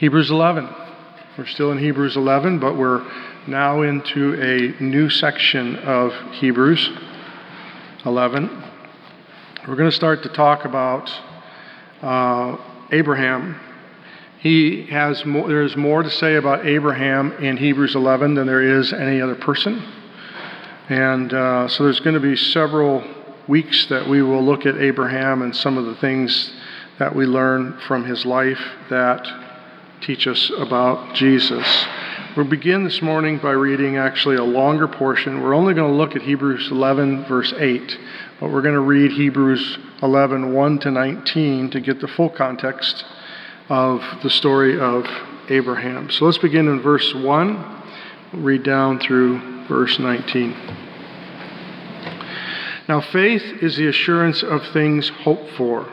Hebrews 11. We're still in Hebrews 11, but we're now into a new section of Hebrews 11. We're going to start to talk about uh, Abraham. He has more, there's more to say about Abraham in Hebrews 11 than there is any other person. And uh, so there's going to be several weeks that we will look at Abraham and some of the things that we learn from his life that teach us about Jesus. We'll begin this morning by reading actually a longer portion. We're only going to look at Hebrews 11, verse 8, but we're going to read Hebrews 11, 1 to 19 to get the full context of the story of Abraham. So let's begin in verse 1, read down through verse 19. Now, faith is the assurance of things hoped for.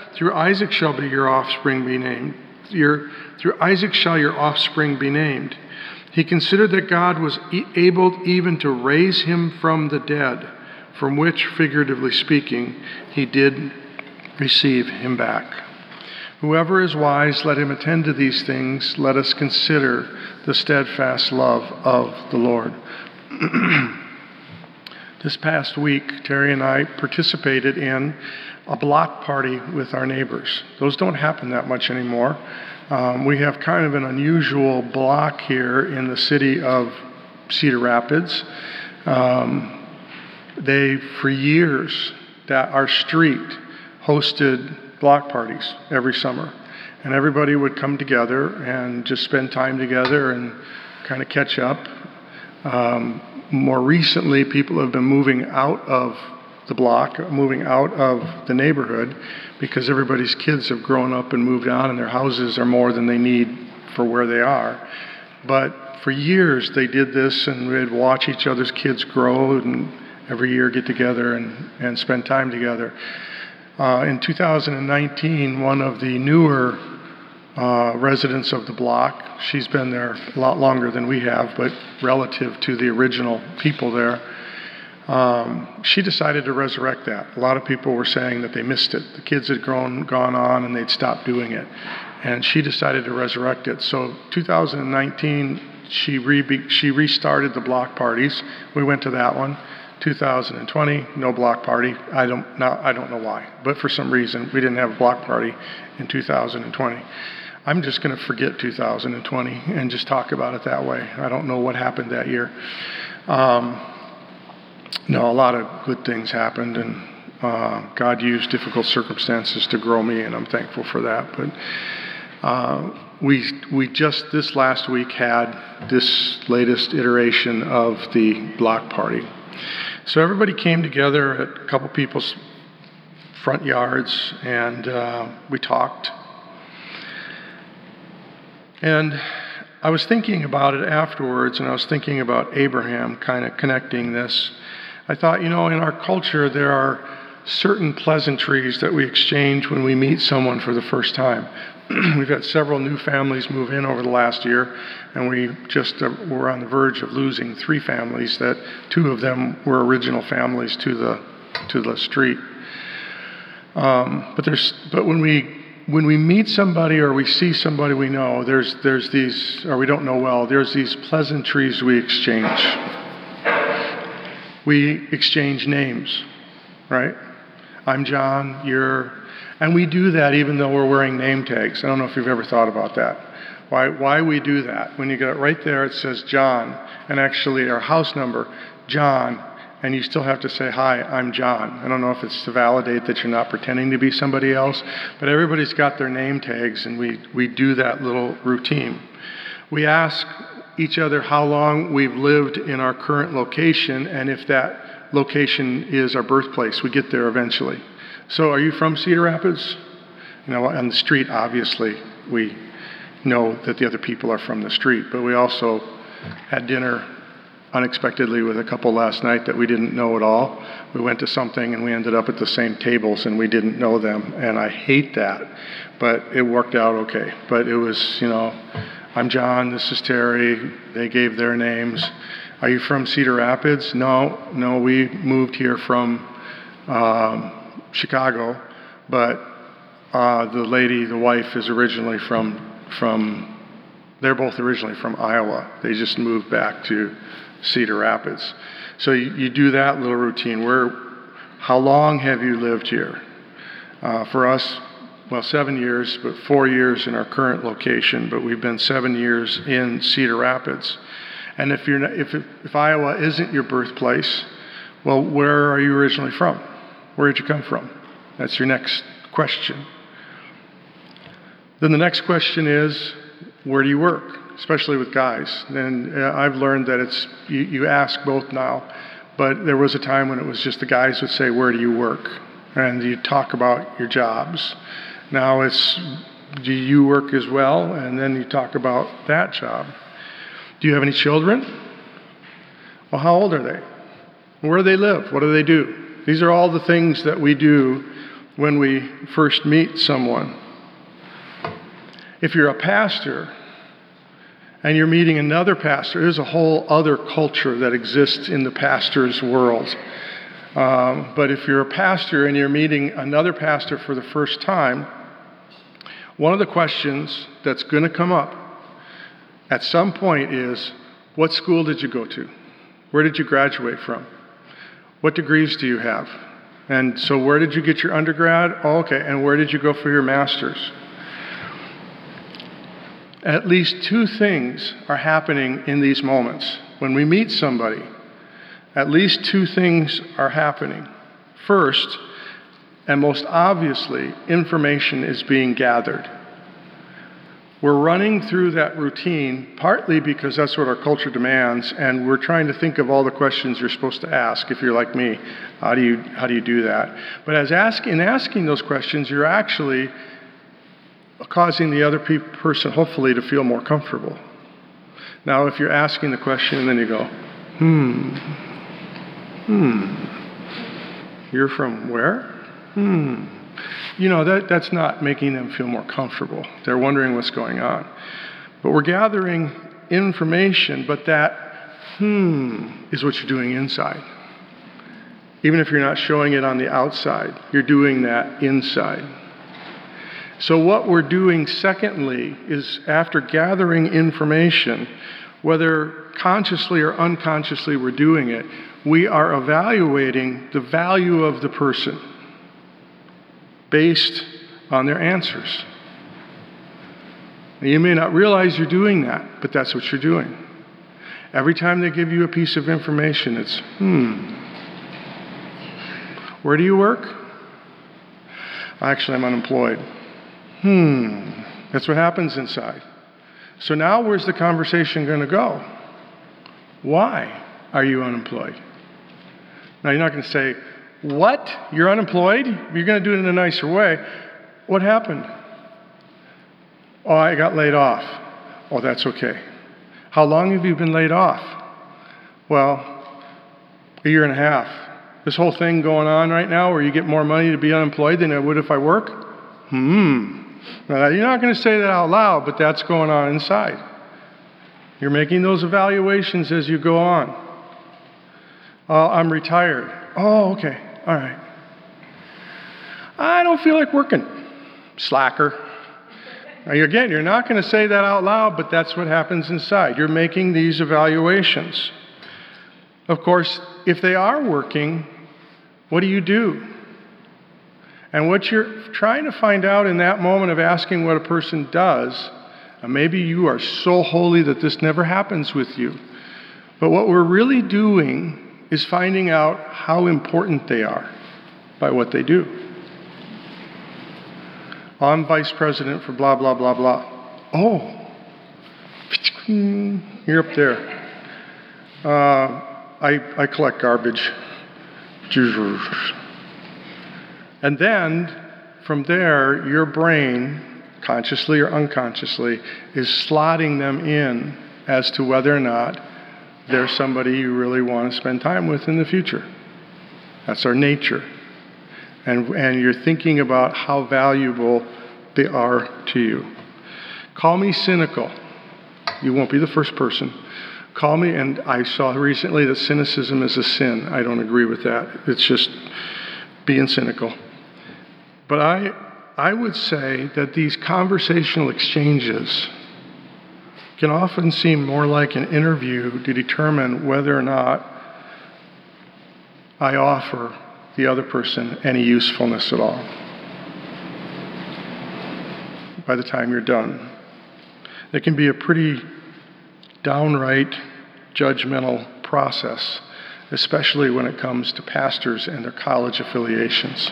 Through Isaac shall be your offspring be named. Your, through Isaac shall your offspring be named. He considered that God was able even to raise him from the dead from which, figuratively speaking, he did receive him back. Whoever is wise, let him attend to these things. Let us consider the steadfast love of the Lord. this past week, Terry and I participated in a block party with our neighbors. Those don't happen that much anymore. Um, we have kind of an unusual block here in the city of Cedar Rapids. Um, they, for years, that our street hosted block parties every summer. And everybody would come together and just spend time together and kind of catch up. Um, more recently, people have been moving out of the block, moving out of the neighborhood because everybody's kids have grown up and moved on and their houses are more than they need for where they are. But for years they did this and we'd watch each other's kids grow and every year get together and, and spend time together. Uh, in 2019, one of the newer uh, residents of the block, she's been there a lot longer than we have, but relative to the original people there, um, she decided to resurrect that. A lot of people were saying that they missed it. The kids had grown, gone on, and they'd stopped doing it. And she decided to resurrect it. So 2019, she, re- she restarted the block parties. We went to that one. 2020, no block party. I don't, not, I don't know why, but for some reason we didn't have a block party in 2020. I'm just going to forget 2020 and just talk about it that way. I don't know what happened that year. Um, no, a lot of good things happened, and uh, God used difficult circumstances to grow me, and I'm thankful for that. But uh, we we just this last week had this latest iteration of the block party. So everybody came together at a couple people's front yards, and uh, we talked. And I was thinking about it afterwards, and I was thinking about Abraham kind of connecting this. I thought, you know, in our culture, there are certain pleasantries that we exchange when we meet someone for the first time. We've had several new families move in over the last year, and we just uh, were on the verge of losing three families. That two of them were original families to the to the street. Um, but there's but when we when we meet somebody or we see somebody we know, there's there's these or we don't know well. There's these pleasantries we exchange. We exchange names, right? I'm John. You're and we do that even though we're wearing name tags. I don't know if you've ever thought about that. Why, why we do that. When you get it right there, it says John, and actually our house number, John, and you still have to say, Hi, I'm John. I don't know if it's to validate that you're not pretending to be somebody else, but everybody's got their name tags, and we, we do that little routine. We ask each other how long we've lived in our current location, and if that location is our birthplace. We get there eventually. So, are you from Cedar Rapids? You know, on the street, obviously, we know that the other people are from the street, but we also had dinner unexpectedly with a couple last night that we didn't know at all. We went to something and we ended up at the same tables and we didn't know them, and I hate that, but it worked out okay. But it was, you know, I'm John, this is Terry, they gave their names. Are you from Cedar Rapids? No, no, we moved here from. Um, Chicago, but uh, the lady, the wife, is originally from from. They're both originally from Iowa. They just moved back to Cedar Rapids. So you, you do that little routine. Where, how long have you lived here? Uh, for us, well, seven years, but four years in our current location. But we've been seven years in Cedar Rapids. And if you're not, if if Iowa isn't your birthplace, well, where are you originally from? Where did you come from? That's your next question. Then the next question is, where do you work? Especially with guys. And uh, I've learned that it's, you, you ask both now, but there was a time when it was just the guys would say, Where do you work? And you talk about your jobs. Now it's, Do you work as well? And then you talk about that job. Do you have any children? Well, how old are they? Where do they live? What do they do? These are all the things that we do when we first meet someone. If you're a pastor and you're meeting another pastor, there's a whole other culture that exists in the pastor's world. Um, but if you're a pastor and you're meeting another pastor for the first time, one of the questions that's going to come up at some point is what school did you go to? Where did you graduate from? What degrees do you have? And so, where did you get your undergrad? Oh, okay. And where did you go for your master's? At least two things are happening in these moments. When we meet somebody, at least two things are happening. First, and most obviously, information is being gathered. We're running through that routine partly because that's what our culture demands, and we're trying to think of all the questions you're supposed to ask. If you're like me, how do you how do you do that? But as ask, in asking those questions, you're actually causing the other pe- person, hopefully, to feel more comfortable. Now, if you're asking the question and then you go, hmm, Hmm. You're from where? Hmm. You know, that, that's not making them feel more comfortable. They're wondering what's going on. But we're gathering information, but that hmm is what you're doing inside. Even if you're not showing it on the outside, you're doing that inside. So, what we're doing, secondly, is after gathering information, whether consciously or unconsciously we're doing it, we are evaluating the value of the person based on their answers. Now, you may not realize you're doing that, but that's what you're doing. Every time they give you a piece of information, it's, hmm, where do you work? Actually, I'm unemployed. Hmm, that's what happens inside. So now where's the conversation going to go? Why are you unemployed? Now you're not going to say, What? You're unemployed? You're going to do it in a nicer way. What happened? Oh, I got laid off. Oh, that's okay. How long have you been laid off? Well, a year and a half. This whole thing going on right now where you get more money to be unemployed than I would if I work? Hmm. Now, you're not going to say that out loud, but that's going on inside. You're making those evaluations as you go on. Uh, I'm retired. Oh, okay. All right. I don't feel like working. Slacker. Now, again, you're not going to say that out loud, but that's what happens inside. You're making these evaluations. Of course, if they are working, what do you do? And what you're trying to find out in that moment of asking what a person does, and maybe you are so holy that this never happens with you, but what we're really doing is finding out how important they are by what they do. I'm vice president for blah, blah, blah, blah. Oh, you're up there. Uh, I, I collect garbage. And then from there, your brain, consciously or unconsciously, is slotting them in as to whether or not they're somebody you really want to spend time with in the future. That's our nature. And, and you're thinking about how valuable they are to you. Call me cynical. You won't be the first person. Call me, and I saw recently that cynicism is a sin. I don't agree with that. It's just being cynical. But I, I would say that these conversational exchanges can often seem more like an interview to determine whether or not I offer the other person any usefulness at all by the time you're done. It can be a pretty downright judgmental process, especially when it comes to pastors and their college affiliations.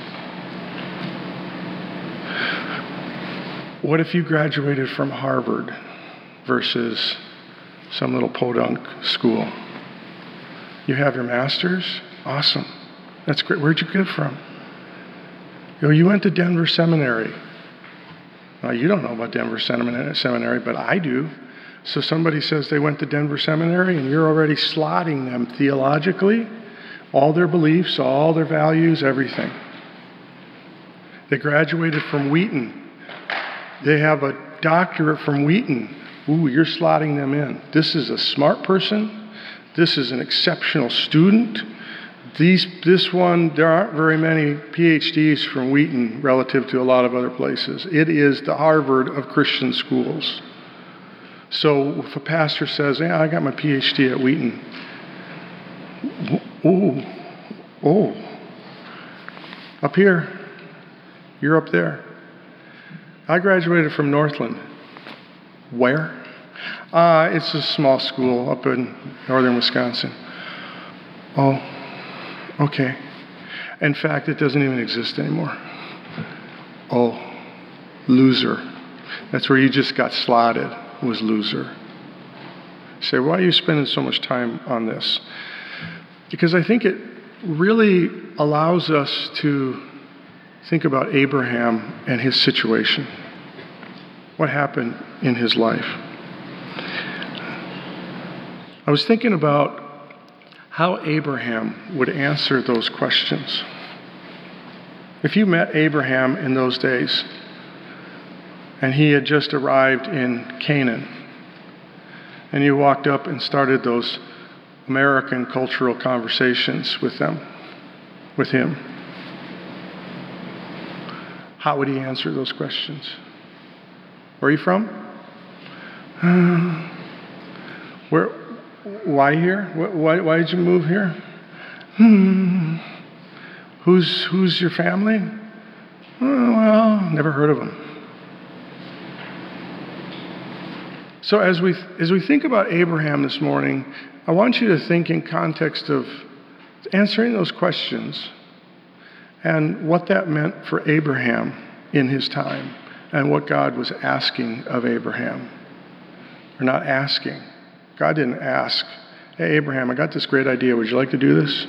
What if you graduated from Harvard versus some little podunk school? You have your master's? Awesome. That's great. Where'd you get it from? You, know, you went to Denver Seminary. Now, you don't know about Denver Seminary, but I do. So somebody says they went to Denver Seminary, and you're already slotting them theologically, all their beliefs, all their values, everything. They graduated from Wheaton. They have a doctorate from Wheaton. Ooh, you're slotting them in. This is a smart person. This is an exceptional student. These, this one, there aren't very many PhDs from Wheaton relative to a lot of other places. It is the Harvard of Christian schools. So if a pastor says, Yeah, I got my PhD at Wheaton, ooh, oh, up here, you're up there. I graduated from Northland. Where? Uh, it's a small school up in northern Wisconsin. Oh, okay. In fact, it doesn't even exist anymore. Oh, loser. That's where you just got slotted, was loser. Say, why are you spending so much time on this? Because I think it really allows us to think about Abraham and his situation. What happened in his life? I was thinking about how Abraham would answer those questions. If you met Abraham in those days and he had just arrived in Canaan, and you walked up and started those American cultural conversations with them, with him, how would he answer those questions? Where are you from? Uh, where? Why here? Why, why did you move here? Hmm. Who's who's your family? Oh, well, never heard of them. So as we as we think about Abraham this morning, I want you to think in context of answering those questions and what that meant for Abraham in his time and what God was asking of Abraham. Or not asking. God didn't ask, Hey, Abraham, I got this great idea. Would you like to do this?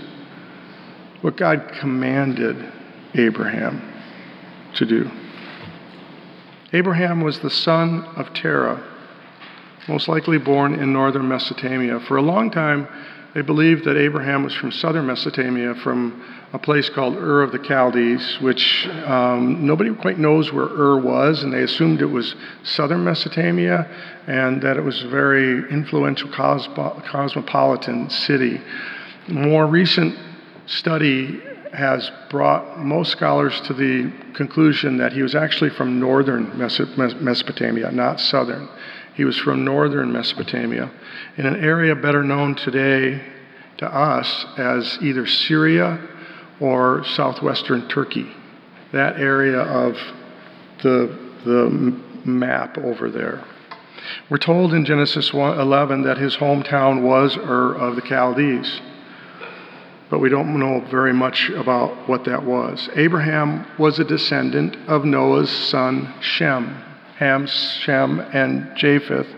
What God commanded Abraham to do. Abraham was the son of Terah, most likely born in northern Mesopotamia. For a long time, they believed that Abraham was from southern Mesopotamia, from a place called Ur of the Chaldees, which um, nobody quite knows where Ur was, and they assumed it was southern Mesopotamia and that it was a very influential cosmo- cosmopolitan city. More recent study has brought most scholars to the conclusion that he was actually from northern Mesopotamia, not southern. He was from northern Mesopotamia, in an area better known today to us as either Syria or southwestern Turkey. That area of the, the map over there. We're told in Genesis 11 that his hometown was Ur of the Chaldees, but we don't know very much about what that was. Abraham was a descendant of Noah's son Shem. Ham, Shem, and Japheth.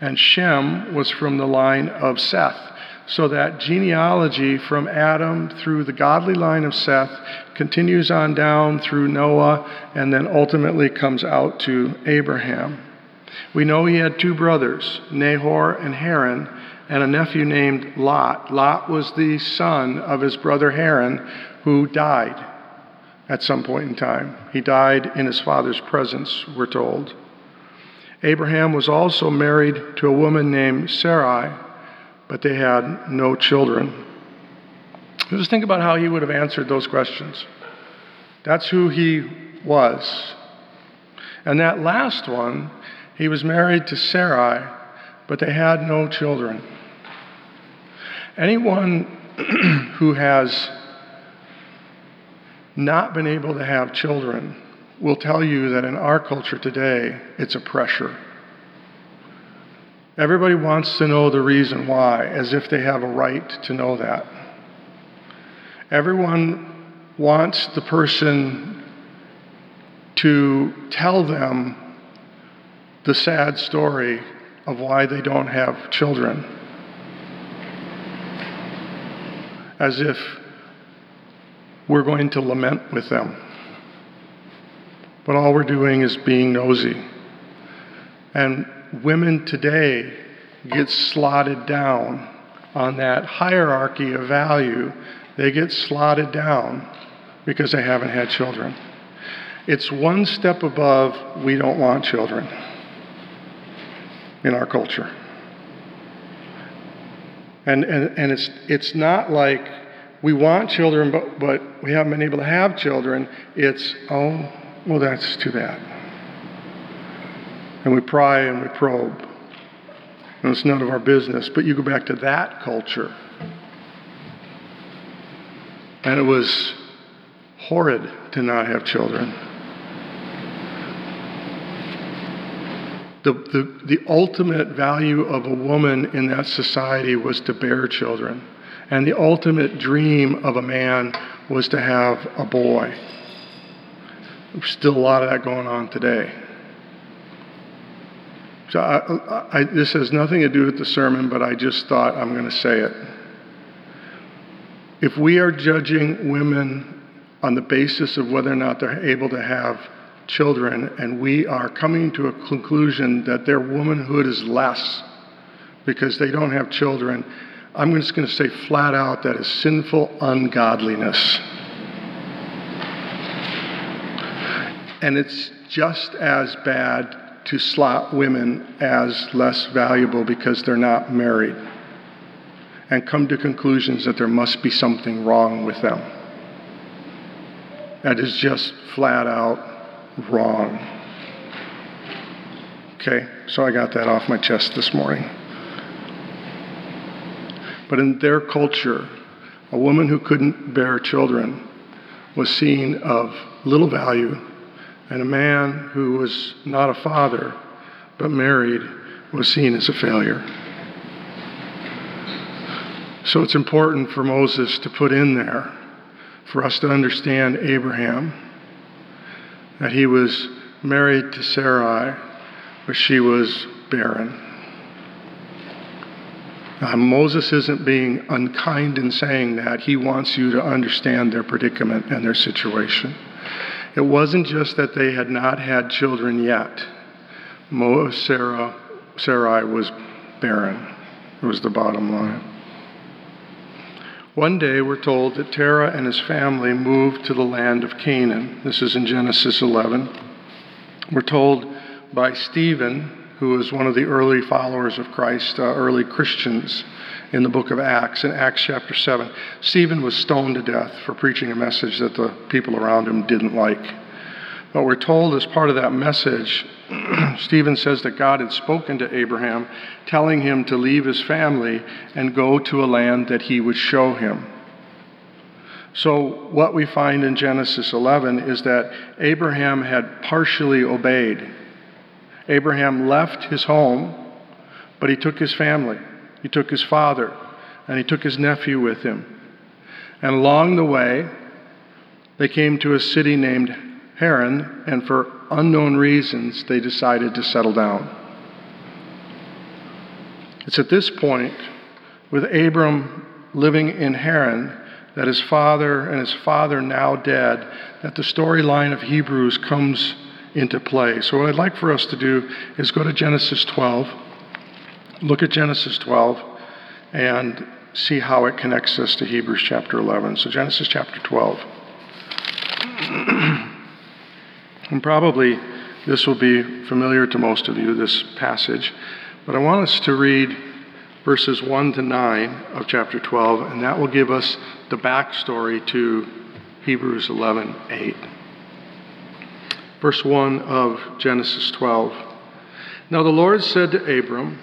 And Shem was from the line of Seth. So that genealogy from Adam through the godly line of Seth continues on down through Noah and then ultimately comes out to Abraham. We know he had two brothers, Nahor and Haran, and a nephew named Lot. Lot was the son of his brother Haran, who died at some point in time. He died in his father's presence, we're told. Abraham was also married to a woman named Sarai, but they had no children. Just think about how he would have answered those questions. That's who he was. And that last one, he was married to Sarai, but they had no children. Anyone who has not been able to have children will tell you that in our culture today, it's a pressure. Everybody wants to know the reason why, as if they have a right to know that. Everyone wants the person to tell them the sad story of why they don't have children. As if we're going to lament with them. But all we're doing is being nosy. And women today get slotted down on that hierarchy of value. They get slotted down because they haven't had children. It's one step above we don't want children in our culture. And, and, and it's, it's not like we want children, but, but we haven't been able to have children. It's, oh, well, that's too bad. And we pry and we probe. And it's none of our business. But you go back to that culture, and it was horrid to not have children. The, the, the ultimate value of a woman in that society was to bear children. And the ultimate dream of a man was to have a boy. There's still a lot of that going on today. So I, I, this has nothing to do with the sermon, but I just thought I'm going to say it. If we are judging women on the basis of whether or not they're able to have children, and we are coming to a conclusion that their womanhood is less because they don't have children, I'm just going to say flat out that is sinful ungodliness. And it's just as bad to slot women as less valuable because they're not married and come to conclusions that there must be something wrong with them. That is just flat out wrong. Okay, so I got that off my chest this morning. But in their culture, a woman who couldn't bear children was seen of little value, and a man who was not a father but married was seen as a failure. So it's important for Moses to put in there for us to understand Abraham that he was married to Sarai, but she was barren. Uh, Moses isn't being unkind in saying that. He wants you to understand their predicament and their situation. It wasn't just that they had not had children yet. Mo, Sarah, Sarai was barren. It was the bottom line. One day, we're told that Terah and his family moved to the land of Canaan. This is in Genesis 11. We're told by Stephen who was one of the early followers of Christ, uh, early Christians in the book of Acts, in Acts chapter 7. Stephen was stoned to death for preaching a message that the people around him didn't like. But we're told as part of that message, Stephen says that God had spoken to Abraham, telling him to leave his family and go to a land that he would show him. So, what we find in Genesis 11 is that Abraham had partially obeyed. Abraham left his home, but he took his family. He took his father, and he took his nephew with him. And along the way, they came to a city named Haran, and for unknown reasons, they decided to settle down. It's at this point, with Abram living in Haran, that his father and his father now dead, that the storyline of Hebrews comes into play. So, what I'd like for us to do is go to Genesis 12, look at Genesis 12, and see how it connects us to Hebrews chapter 11. So, Genesis chapter 12. and probably this will be familiar to most of you, this passage, but I want us to read verses 1 to 9 of chapter 12, and that will give us the backstory to Hebrews 11 8 verse 1 of Genesis 12. Now the Lord said to Abram,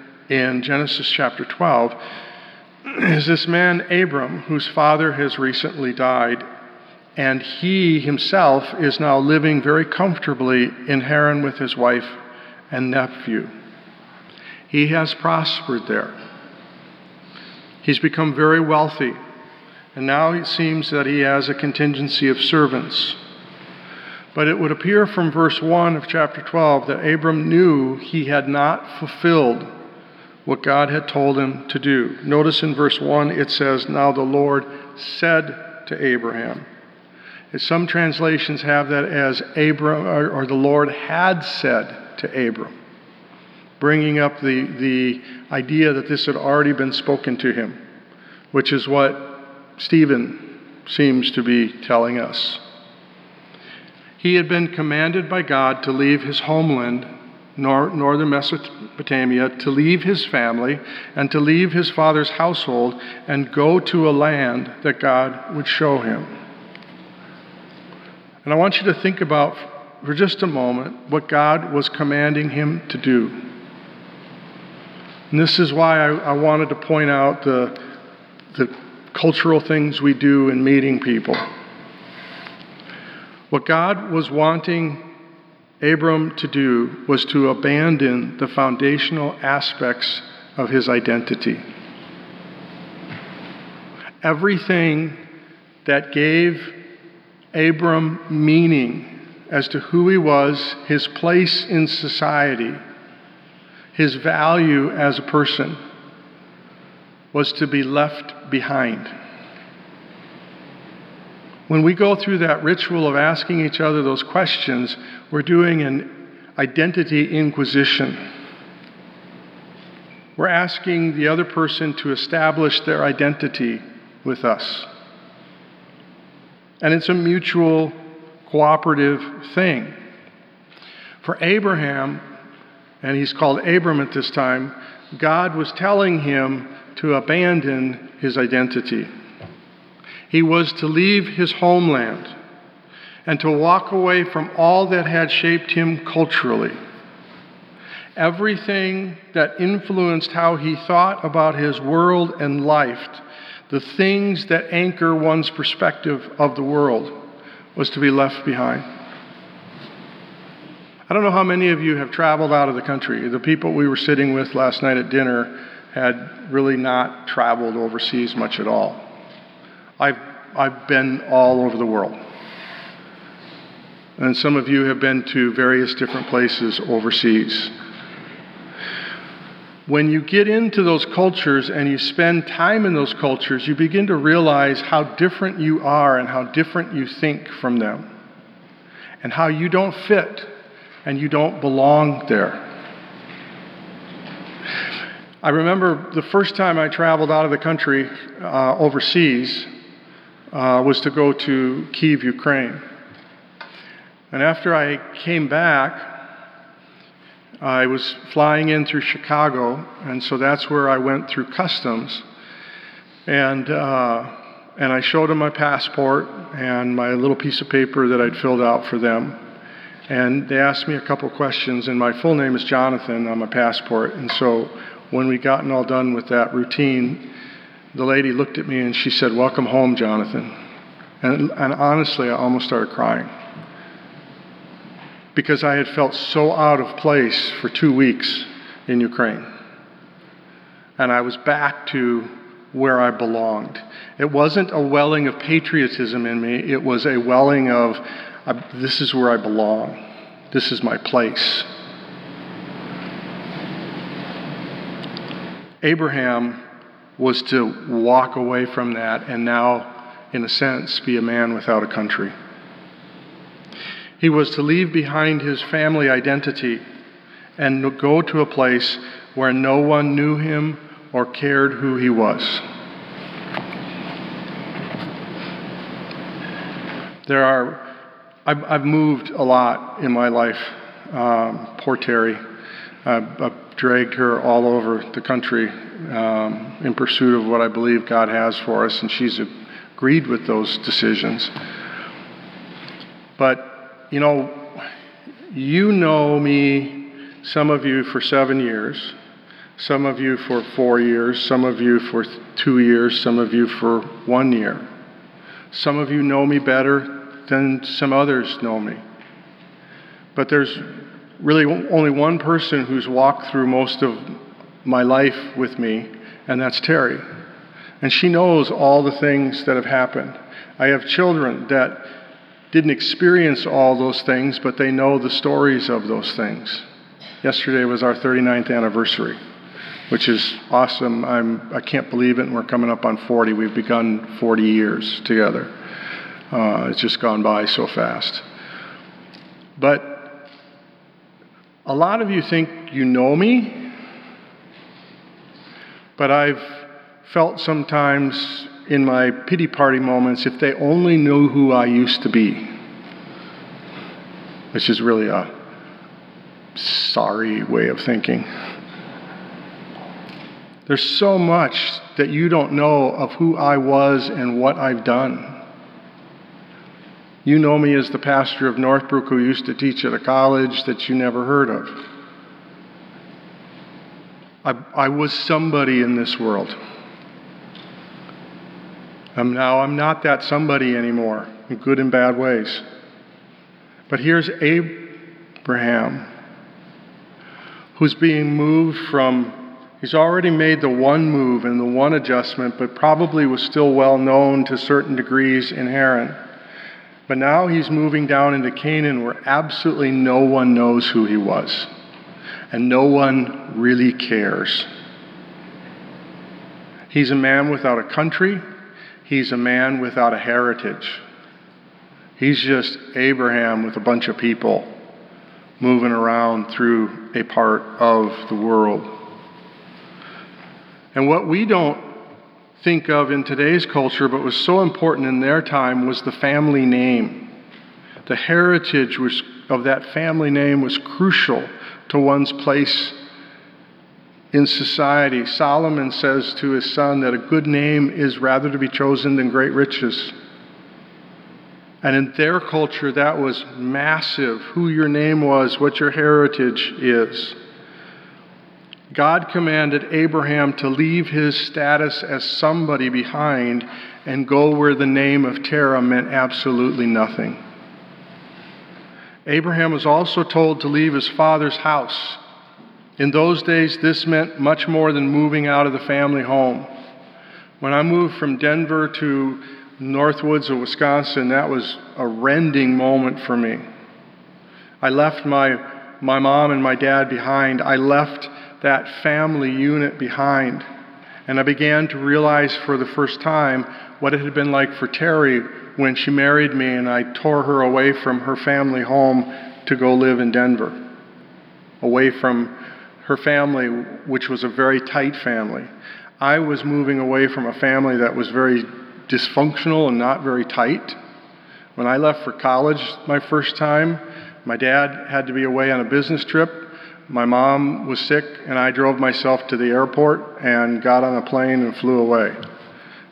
in Genesis chapter 12 is this man, Abram, whose father has recently died, and he himself is now living very comfortably in Haran with his wife and nephew. He has prospered there. He's become very wealthy, and now it seems that he has a contingency of servants. But it would appear from verse 1 of chapter 12 that Abram knew he had not fulfilled what God had told him to do. Notice in verse 1 it says, Now the Lord said to Abraham. Some translations have that as Abram, or, or the Lord had said to Abram, bringing up the, the idea that this had already been spoken to him, which is what Stephen seems to be telling us. He had been commanded by God to leave his homeland, nor, northern Mesopotamia, to leave his family, and to leave his father's household, and go to a land that God would show him. And I want you to think about for just a moment what God was commanding him to do. And this is why I, I wanted to point out the, the cultural things we do in meeting people. What God was wanting Abram to do was to abandon the foundational aspects of his identity. Everything that gave Abram meaning as to who he was, his place in society, his value as a person, was to be left behind. When we go through that ritual of asking each other those questions, we're doing an identity inquisition. We're asking the other person to establish their identity with us. And it's a mutual cooperative thing. For Abraham, and he's called Abram at this time, God was telling him to abandon his identity. He was to leave his homeland and to walk away from all that had shaped him culturally. Everything that influenced how he thought about his world and life the things that anchor one's perspective of the world was to be left behind. I don't know how many of you have traveled out of the country. The people we were sitting with last night at dinner had really not traveled overseas much at all. I've, I've been all over the world. And some of you have been to various different places overseas when you get into those cultures and you spend time in those cultures, you begin to realize how different you are and how different you think from them, and how you don't fit and you don't belong there. I remember the first time I traveled out of the country uh, overseas uh, was to go to Kiev, Ukraine. And after I came back, I was flying in through Chicago, and so that's where I went through customs. And, uh, and I showed them my passport and my little piece of paper that I'd filled out for them. And they asked me a couple questions, and my full name is Jonathan on my passport. And so when we gotten all done with that routine, the lady looked at me and she said, Welcome home, Jonathan. And, and honestly, I almost started crying because I had felt so out of place for two weeks in Ukraine. And I was back to where I belonged. It wasn't a welling of patriotism in me, it was a welling of, this is where I belong, this is my place. Abraham was to walk away from that and now, in a sense, be a man without a country. He was to leave behind his family identity and go to a place where no one knew him or cared who he was. There are, I've, I've moved a lot in my life. Um, poor Terry. I've, dragged her all over the country um, in pursuit of what I believe God has for us, and she's agreed with those decisions. But you know, you know me, some of you for seven years, some of you for four years, some of you for two years, some of you for one year. Some of you know me better than some others know me. But there's really only one person who's walked through most of my life with me, and that's Terry. And she knows all the things that have happened. I have children that didn't experience all those things, but they know the stories of those things. Yesterday was our 39th anniversary, which is awesome. I'm, I can't believe it, and we're coming up on 40. We've begun 40 years together. Uh, it's just gone by so fast. But a lot of you think you know me, but I've felt sometimes in my pity party moments if they only knew who I used to be, which is really a sorry way of thinking. There's so much that you don't know of who I was and what I've done. You know me as the pastor of Northbrook who used to teach at a college that you never heard of. I, I was somebody in this world. I'm now I'm not that somebody anymore in good and bad ways. But here's Abraham who's being moved from He's already made the one move and the one adjustment, but probably was still well known to certain degrees in Haran. But now he's moving down into Canaan where absolutely no one knows who he was, and no one really cares. He's a man without a country, he's a man without a heritage. He's just Abraham with a bunch of people moving around through a part of the world. And what we don't think of in today's culture, but was so important in their time, was the family name. The heritage was, of that family name was crucial to one's place in society. Solomon says to his son that a good name is rather to be chosen than great riches. And in their culture, that was massive who your name was, what your heritage is. God commanded Abraham to leave his status as somebody behind and go where the name of Terah meant absolutely nothing. Abraham was also told to leave his father's house. In those days, this meant much more than moving out of the family home. When I moved from Denver to Northwoods of Wisconsin, that was a rending moment for me. I left my, my mom and my dad behind. I left that family unit behind. And I began to realize for the first time what it had been like for Terry when she married me and I tore her away from her family home to go live in Denver, away from her family, which was a very tight family. I was moving away from a family that was very dysfunctional and not very tight. When I left for college my first time, my dad had to be away on a business trip. My mom was sick, and I drove myself to the airport and got on a plane and flew away.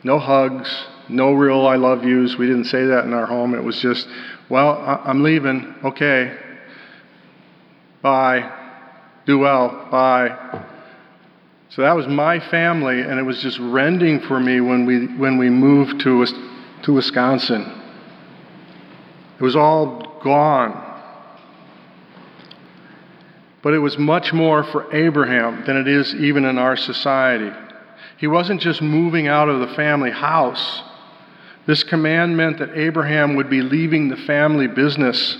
No hugs, no real I love yous. We didn't say that in our home. It was just, well, I'm leaving. Okay. Bye. Do well. Bye. So that was my family, and it was just rending for me when we, when we moved to, to Wisconsin. It was all gone. But it was much more for Abraham than it is even in our society. He wasn't just moving out of the family house. This command meant that Abraham would be leaving the family business,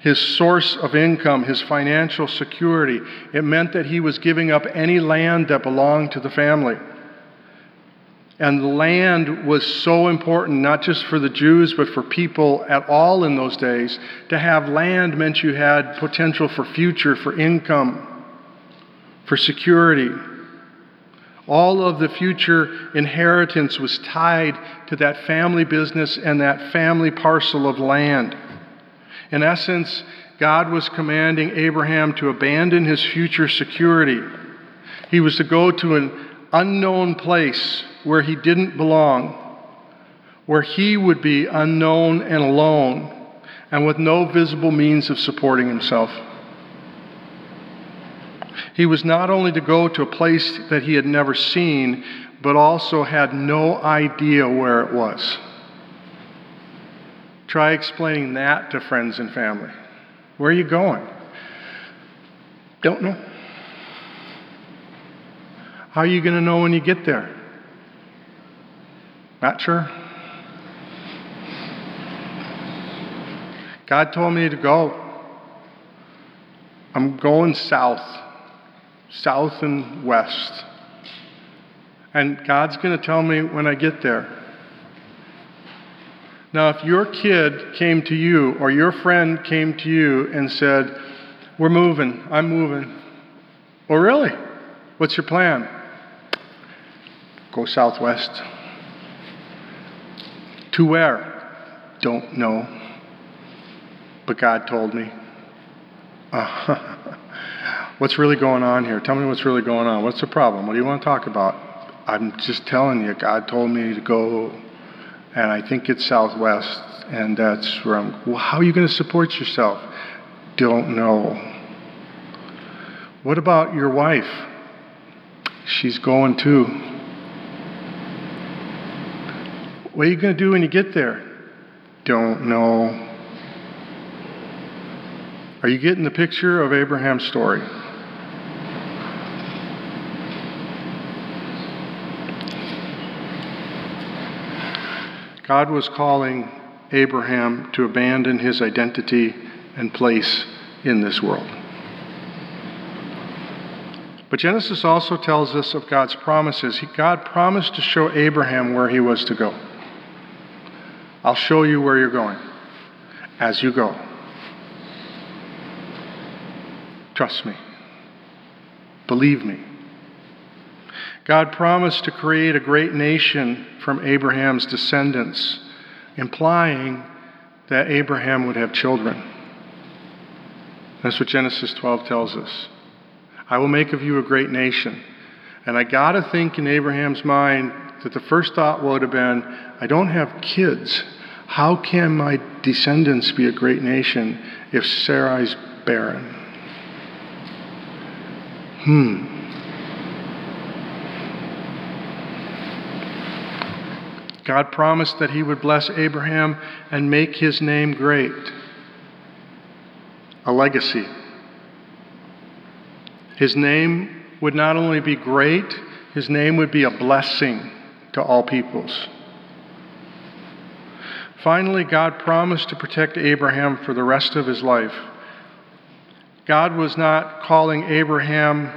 his source of income, his financial security. It meant that he was giving up any land that belonged to the family. And land was so important, not just for the Jews, but for people at all in those days. To have land meant you had potential for future, for income, for security. All of the future inheritance was tied to that family business and that family parcel of land. In essence, God was commanding Abraham to abandon his future security. He was to go to an unknown place where he didn't belong, where he would be unknown and alone, and with no visible means of supporting himself. He was not only to go to a place that he had never seen, but also had no idea where it was. Try explaining that to friends and family. Where are you going? Don't know. How are you going to know when you get there? Not sure. God told me to go. I'm going south, south and west. And God's going to tell me when I get there. Now, if your kid came to you or your friend came to you and said, We're moving, I'm moving. Oh, really? What's your plan? Go southwest. To where? Don't know. But God told me. What's really going on here? Tell me what's really going on. What's the problem? What do you want to talk about? I'm just telling you, God told me to go and I think it's Southwest, and that's where I'm. Well, how are you going to support yourself? Don't know. What about your wife? She's going too. What are you going to do when you get there? Don't know. Are you getting the picture of Abraham's story? God was calling Abraham to abandon his identity and place in this world. But Genesis also tells us of God's promises. God promised to show Abraham where he was to go. I'll show you where you're going as you go. Trust me. Believe me. God promised to create a great nation from Abraham's descendants, implying that Abraham would have children. That's what Genesis 12 tells us. I will make of you a great nation. And I got to think in Abraham's mind that the first thought would have been I don't have kids. How can my descendants be a great nation if Sarai's barren? Hmm. God promised that he would bless Abraham and make his name great. A legacy. His name would not only be great, his name would be a blessing to all peoples. Finally, God promised to protect Abraham for the rest of his life. God was not calling Abraham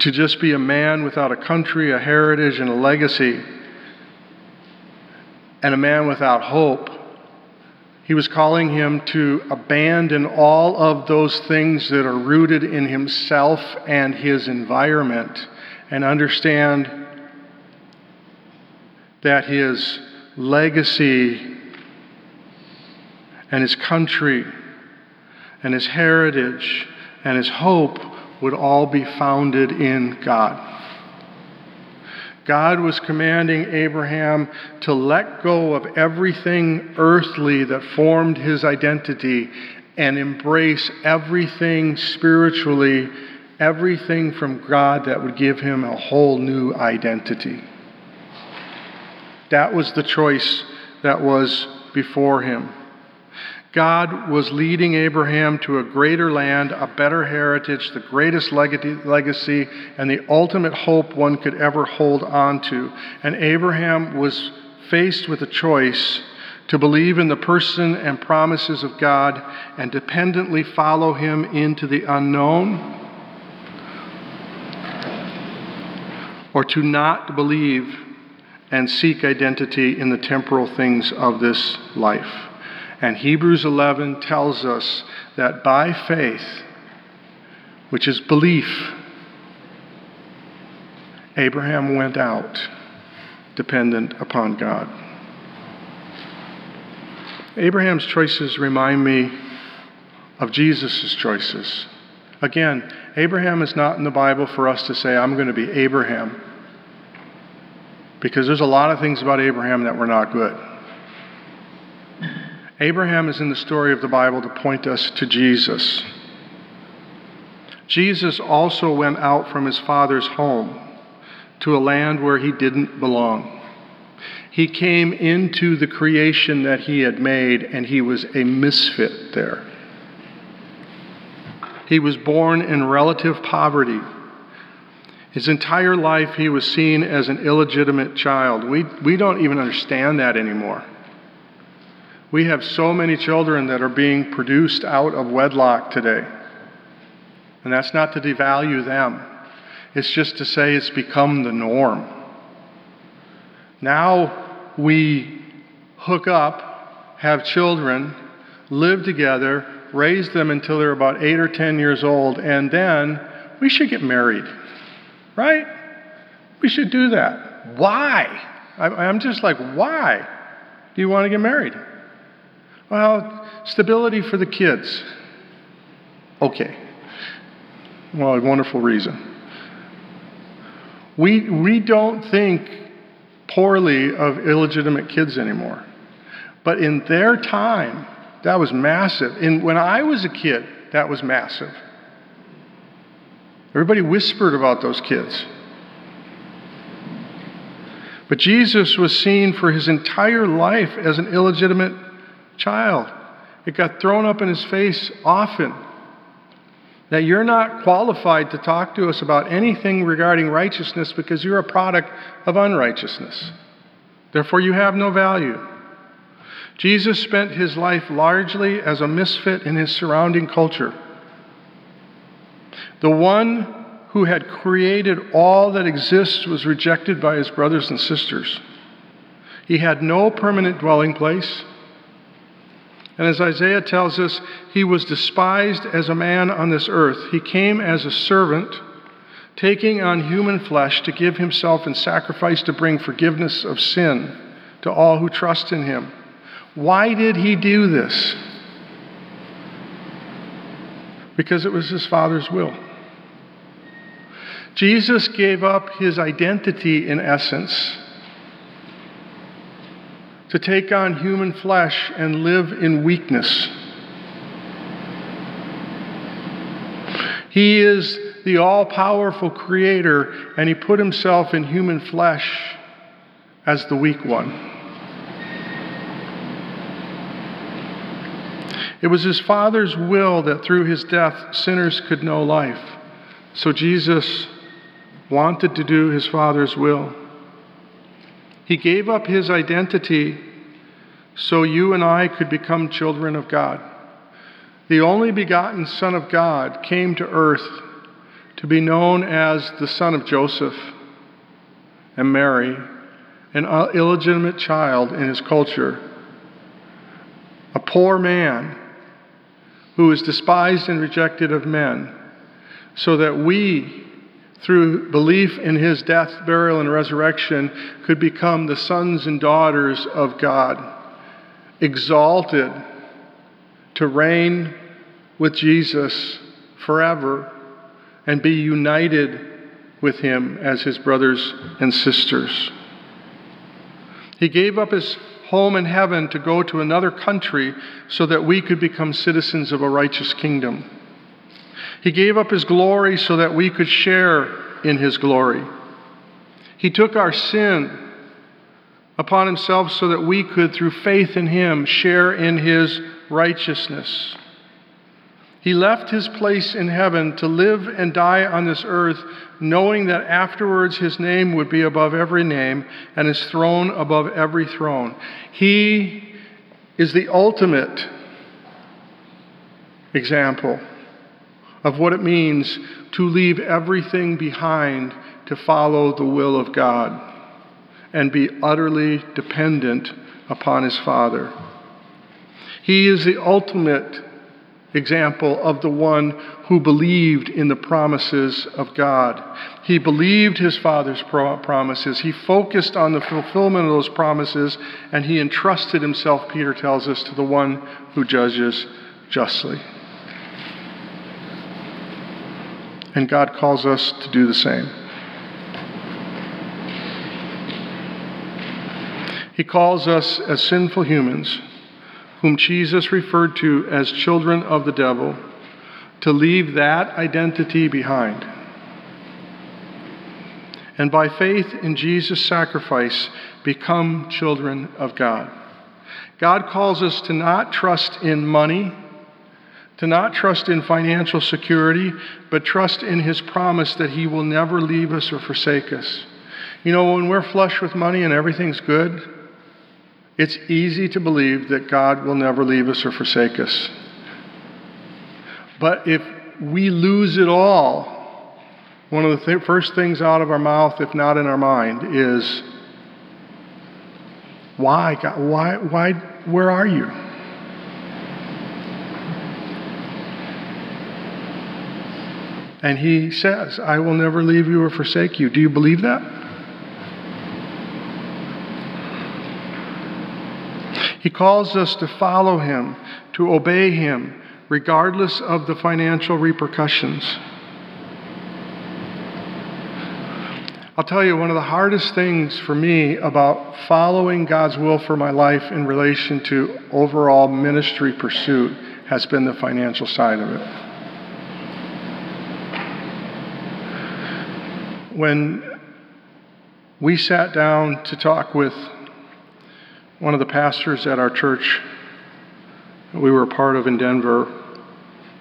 to just be a man without a country, a heritage, and a legacy, and a man without hope. He was calling him to abandon all of those things that are rooted in himself and his environment and understand that his legacy and his country and his heritage and his hope would all be founded in God. God was commanding Abraham to let go of everything earthly that formed his identity and embrace everything spiritually, everything from God that would give him a whole new identity. That was the choice that was before him. God was leading Abraham to a greater land, a better heritage, the greatest legacy, and the ultimate hope one could ever hold on to. And Abraham was faced with a choice to believe in the person and promises of God and dependently follow him into the unknown, or to not believe and seek identity in the temporal things of this life. And Hebrews 11 tells us that by faith, which is belief, Abraham went out dependent upon God. Abraham's choices remind me of Jesus' choices. Again, Abraham is not in the Bible for us to say, I'm going to be Abraham. Because there's a lot of things about Abraham that were not good. Abraham is in the story of the Bible to point us to Jesus. Jesus also went out from his father's home to a land where he didn't belong. He came into the creation that he had made, and he was a misfit there. He was born in relative poverty. His entire life, he was seen as an illegitimate child. We, we don't even understand that anymore. We have so many children that are being produced out of wedlock today. And that's not to devalue them, it's just to say it's become the norm. Now we hook up, have children, live together, raise them until they're about eight or ten years old, and then we should get married, right? We should do that. Why? I'm just like, why do you want to get married? Well, stability for the kids. Okay. Well, a wonderful reason. We, we don't think poorly of illegitimate kids anymore. But in their time, that was massive. And when I was a kid, that was massive. Everybody whispered about those kids. But Jesus was seen for his entire life as an illegitimate child. It got thrown up in his face often that you're not qualified to talk to us about anything regarding righteousness because you're a product of unrighteousness. Therefore, you have no value. Jesus spent his life largely as a misfit in his surrounding culture. The one who had created all that exists was rejected by his brothers and sisters. He had no permanent dwelling place. And as Isaiah tells us, he was despised as a man on this earth. He came as a servant, taking on human flesh to give himself in sacrifice to bring forgiveness of sin to all who trust in him. Why did he do this? Because it was his Father's will. Jesus gave up his identity in essence to take on human flesh and live in weakness. He is the all powerful creator, and he put himself in human flesh as the weak one. It was his Father's will that through his death sinners could know life. So Jesus wanted to do his Father's will. He gave up his identity so you and I could become children of God. The only begotten Son of God came to earth to be known as the Son of Joseph and Mary, an illegitimate child in his culture, a poor man who was despised and rejected of men, so that we through belief in his death, burial, and resurrection, could become the sons and daughters of God, exalted to reign with Jesus forever and be united with him as his brothers and sisters. He gave up his home in heaven to go to another country so that we could become citizens of a righteous kingdom. He gave up his glory so that we could share in his glory. He took our sin upon himself so that we could, through faith in him, share in his righteousness. He left his place in heaven to live and die on this earth, knowing that afterwards his name would be above every name and his throne above every throne. He is the ultimate example of what it means to leave everything behind to follow the will of God and be utterly dependent upon his Father. He is the ultimate example of the one who believed in the promises of God. He believed his Father's promises. He focused on the fulfillment of those promises, and he entrusted himself, Peter tells us, to the one who judges justly. And God calls us to do the same. He calls us as sinful humans, whom Jesus referred to as children of the devil, to leave that identity behind. And by faith in Jesus' sacrifice, become children of God. God calls us to not trust in money to not trust in financial security, but trust in His promise that He will never leave us or forsake us. You know, when we're flush with money and everything's good, it's easy to believe that God will never leave us or forsake us. But if we lose it all, one of the th- first things out of our mouth, if not in our mind, is Why, God? Why, why, where are you? And he says, I will never leave you or forsake you. Do you believe that? He calls us to follow him, to obey him, regardless of the financial repercussions. I'll tell you, one of the hardest things for me about following God's will for my life in relation to overall ministry pursuit has been the financial side of it. When we sat down to talk with one of the pastors at our church we were a part of in Denver,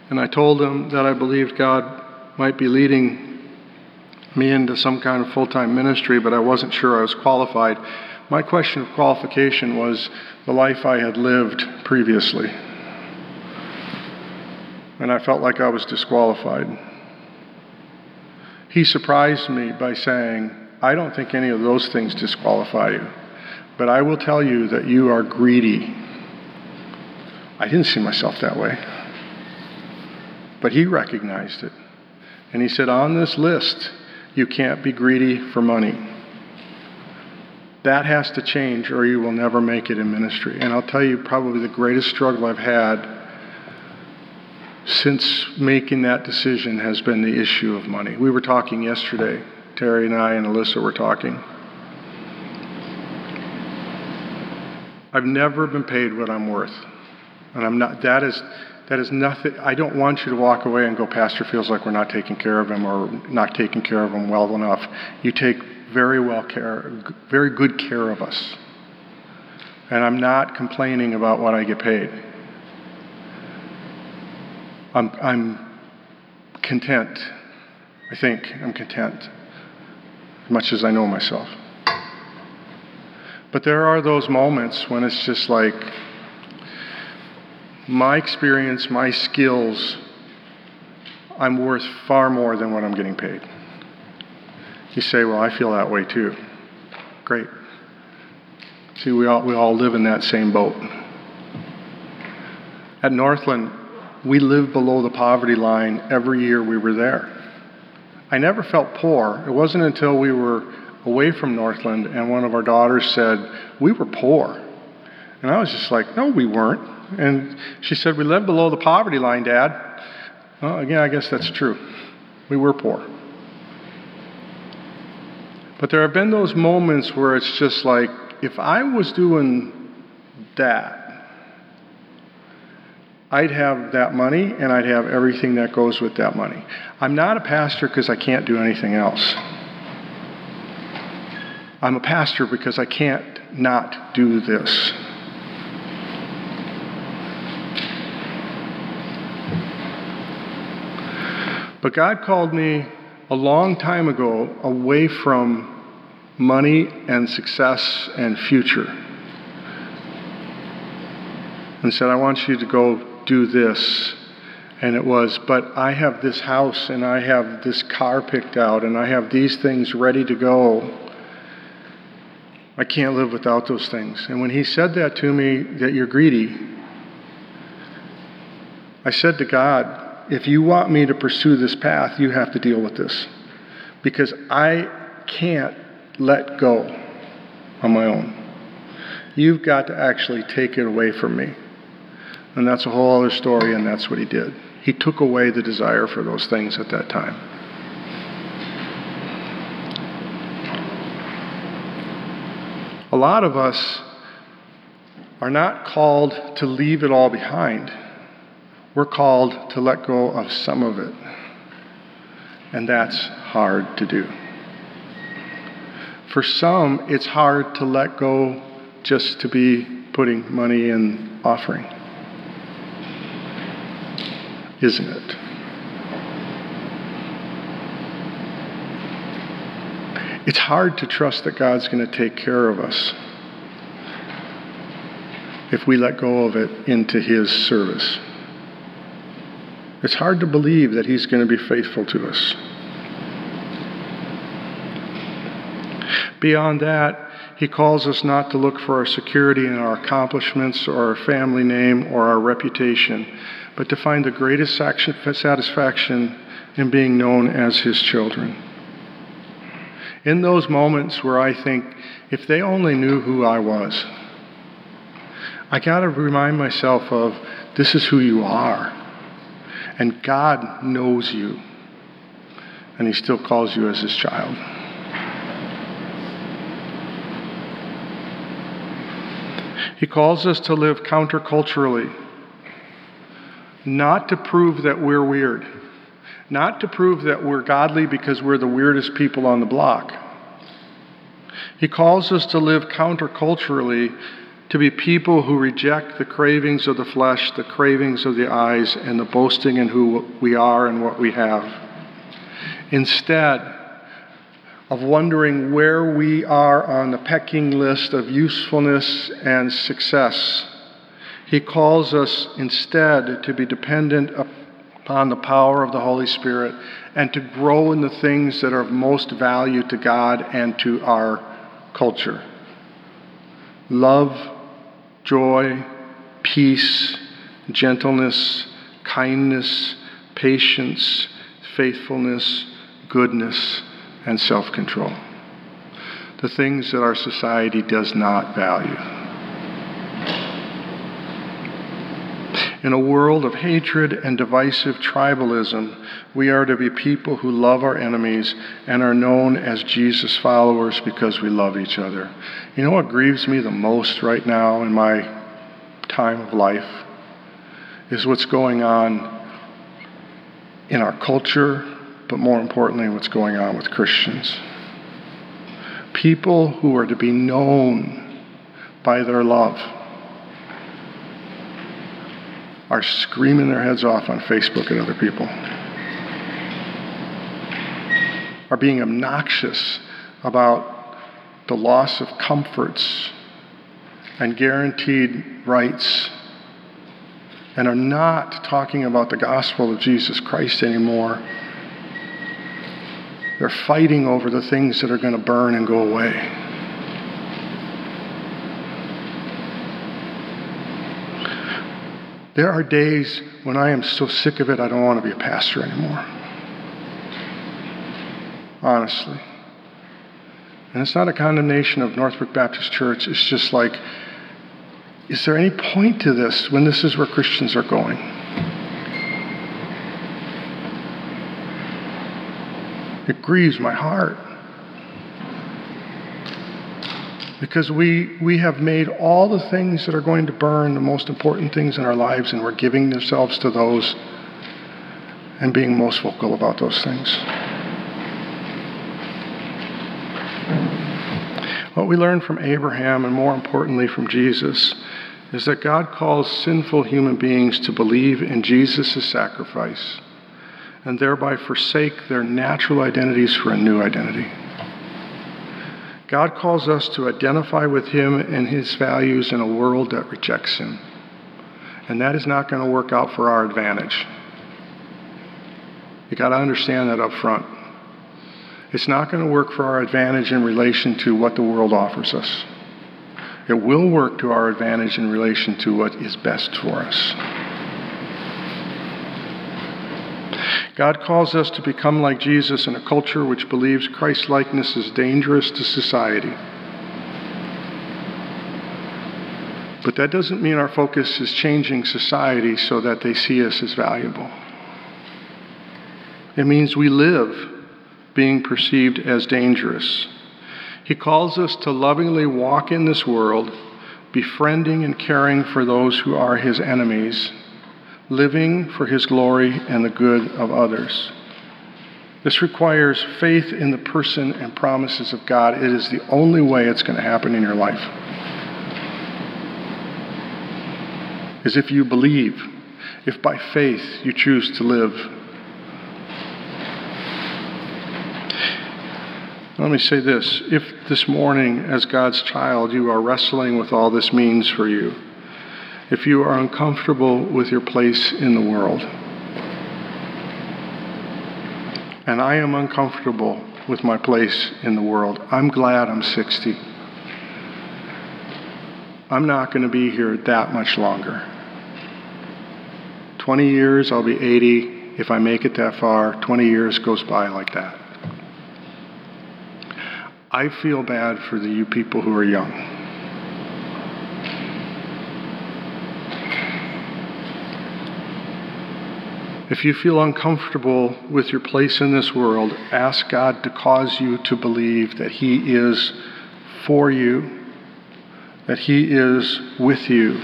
and I told him that I believed God might be leading me into some kind of full time ministry, but I wasn't sure I was qualified. My question of qualification was the life I had lived previously. And I felt like I was disqualified. He surprised me by saying, I don't think any of those things disqualify you. But I will tell you that you are greedy. I didn't see myself that way. But he recognized it. And he said, On this list, you can't be greedy for money. That has to change, or you will never make it in ministry. And I'll tell you, probably the greatest struggle I've had since making that decision has been the issue of money. We were talking yesterday, Terry and I and Alyssa were talking. I've never been paid what I'm worth. And I'm not, that is, that is nothing, I don't want you to walk away and go, Pastor feels like we're not taking care of him or not taking care of him well enough. You take very well care, very good care of us. And I'm not complaining about what I get paid. I'm, I'm content. I think I'm content, as much as I know myself. But there are those moments when it's just like my experience, my skills, I'm worth far more than what I'm getting paid. You say, Well, I feel that way too. Great. See, we all, we all live in that same boat. At Northland, we lived below the poverty line every year we were there. I never felt poor. It wasn't until we were away from Northland, and one of our daughters said, We were poor. And I was just like, No, we weren't. And she said, We lived below the poverty line, Dad. Well, again, I guess that's true. We were poor. But there have been those moments where it's just like, if I was doing that, I'd have that money and I'd have everything that goes with that money. I'm not a pastor because I can't do anything else. I'm a pastor because I can't not do this. But God called me a long time ago away from money and success and future and said, I want you to go do this. And it was, but I have this house and I have this car picked out and I have these things ready to go. I can't live without those things. And when he said that to me, that you're greedy, I said to God, if you want me to pursue this path, you have to deal with this. Because I can't let go on my own. You've got to actually take it away from me. And that's a whole other story, and that's what he did. He took away the desire for those things at that time. Lot of us are not called to leave it all behind. We're called to let go of some of it. And that's hard to do. For some, it's hard to let go just to be putting money in offering. Isn't it? It's hard to trust that God's going to take care of us if we let go of it into His service. It's hard to believe that He's going to be faithful to us. Beyond that, he calls us not to look for our security in our accomplishments or our family name or our reputation, but to find the greatest satisfaction in being known as his children. In those moments where I think, if they only knew who I was, I got to remind myself of this is who you are. And God knows you. And He still calls you as His child. He calls us to live counterculturally, not to prove that we're weird, not to prove that we're godly because we're the weirdest people on the block. He calls us to live counterculturally to be people who reject the cravings of the flesh, the cravings of the eyes, and the boasting in who we are and what we have. Instead of wondering where we are on the pecking list of usefulness and success, he calls us instead to be dependent upon the power of the Holy Spirit and to grow in the things that are of most value to God and to our culture. Love, joy, peace, gentleness, kindness, patience, faithfulness, goodness, and self control. The things that our society does not value. In a world of hatred and divisive tribalism, we are to be people who love our enemies and are known as Jesus followers because we love each other. You know what grieves me the most right now in my time of life? Is what's going on in our culture, but more importantly, what's going on with Christians. People who are to be known by their love are screaming their heads off on Facebook at other people, are being obnoxious about the loss of comforts and guaranteed rights, and are not talking about the gospel of Jesus Christ anymore. They're fighting over the things that are going to burn and go away. There are days when I am so sick of it, I don't want to be a pastor anymore. Honestly. And it's not a condemnation of Northbrook Baptist Church. It's just like, is there any point to this when this is where Christians are going? It grieves my heart. Because we, we have made all the things that are going to burn the most important things in our lives, and we're giving ourselves to those and being most vocal about those things. What we learn from Abraham, and more importantly from Jesus, is that God calls sinful human beings to believe in Jesus' sacrifice and thereby forsake their natural identities for a new identity. God calls us to identify with Him and His values in a world that rejects Him. And that is not going to work out for our advantage. You got to understand that up front. It's not going to work for our advantage in relation to what the world offers us. It will work to our advantage in relation to what is best for us. God calls us to become like Jesus in a culture which believes Christ likeness is dangerous to society. But that doesn't mean our focus is changing society so that they see us as valuable. It means we live being perceived as dangerous. He calls us to lovingly walk in this world, befriending and caring for those who are his enemies living for His glory and the good of others. This requires faith in the person and promises of God. It is the only way it's going to happen in your life. Is if you believe, if by faith you choose to live. Let me say this if this morning, as God's child, you are wrestling with all this means for you, if you are uncomfortable with your place in the world. And I am uncomfortable with my place in the world. I'm glad I'm 60. I'm not going to be here that much longer. 20 years, I'll be 80. If I make it that far, 20 years goes by like that. I feel bad for the you people who are young. If you feel uncomfortable with your place in this world, ask God to cause you to believe that He is for you, that He is with you,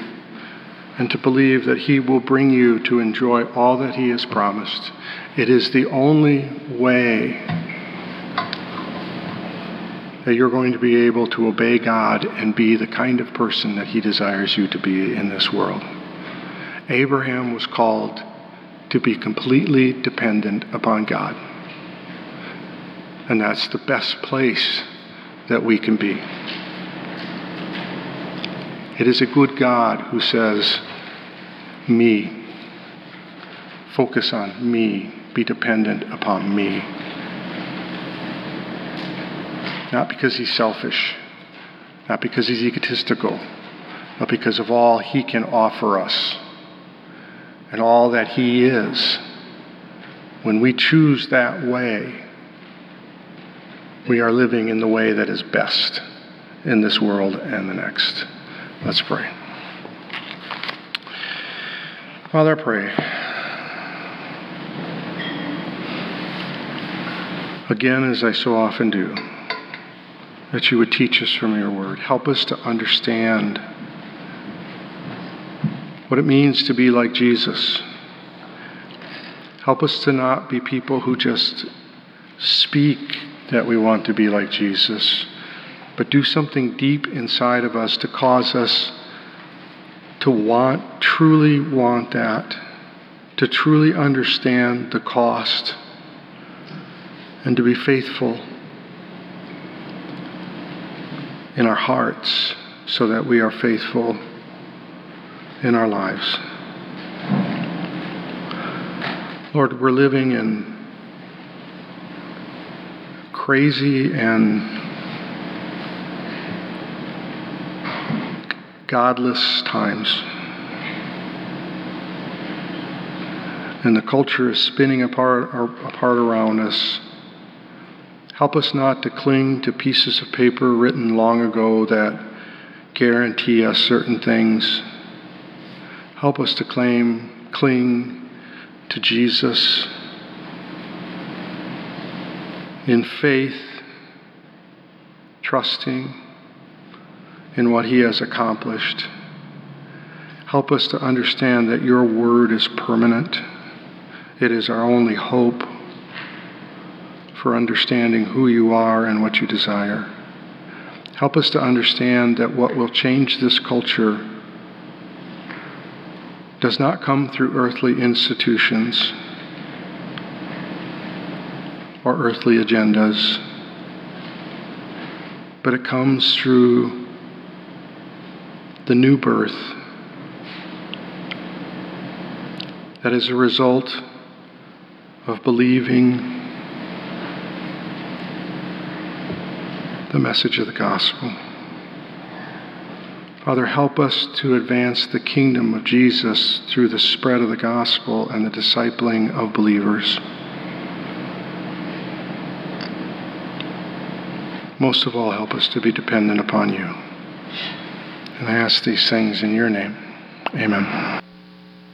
and to believe that He will bring you to enjoy all that He has promised. It is the only way that you're going to be able to obey God and be the kind of person that He desires you to be in this world. Abraham was called to be completely dependent upon God. And that's the best place that we can be. It is a good God who says, Me. Focus on me. Be dependent upon me. Not because he's selfish, not because he's egotistical, but because of all he can offer us and all that He is, when we choose that way, we are living in the way that is best in this world and the next. Let's pray. Father, I pray. Again, as I so often do, that you would teach us from your word. Help us to understand what it means to be like Jesus. Help us to not be people who just speak that we want to be like Jesus, but do something deep inside of us to cause us to want, truly want that, to truly understand the cost, and to be faithful in our hearts so that we are faithful in our lives. Lord, we're living in crazy and godless times. And the culture is spinning apart, apart around us. Help us not to cling to pieces of paper written long ago that guarantee us certain things Help us to claim, cling to Jesus in faith, trusting in what He has accomplished. Help us to understand that your word is permanent. It is our only hope for understanding who you are and what you desire. Help us to understand that what will change this culture does not come through earthly institutions or earthly agendas, but it comes through the new birth that is a result of believing the message of the gospel. Father, help us to advance the kingdom of Jesus through the spread of the gospel and the discipling of believers. Most of all, help us to be dependent upon you. And I ask these things in your name. Amen.